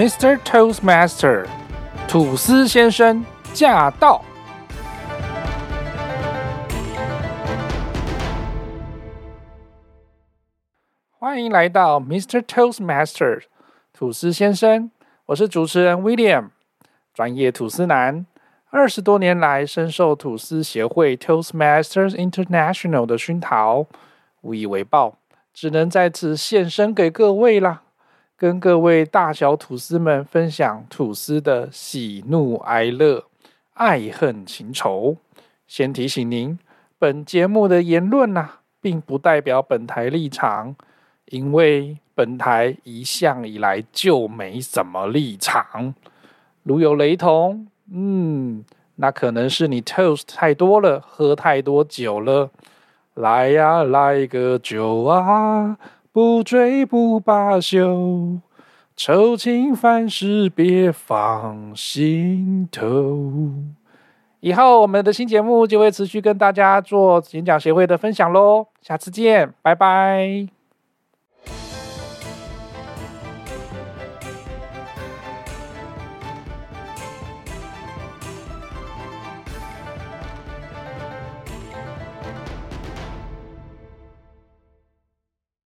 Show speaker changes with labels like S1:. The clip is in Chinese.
S1: Mr. Toastmaster 吐司先生驾到！欢迎来到 Mr. Toastmaster 吐司先生，我是主持人 William，专业吐司男，二十多年来深受吐司协会 Toastmasters International 的熏陶，无以为报，只能在此献身给各位啦。跟各位大小吐司们分享吐司的喜怒哀乐、爱恨情仇。先提醒您，本节目的言论呐，并不代表本台立场，因为本台一向以来就没什么立场。如有雷同，嗯，那可能是你 toast 太多了，喝太多酒了。来呀，来个酒啊！不醉不罢休，愁情烦事别放心头。以后我们的新节目就会持续跟大家做演讲协会的分享喽，下次见，拜拜。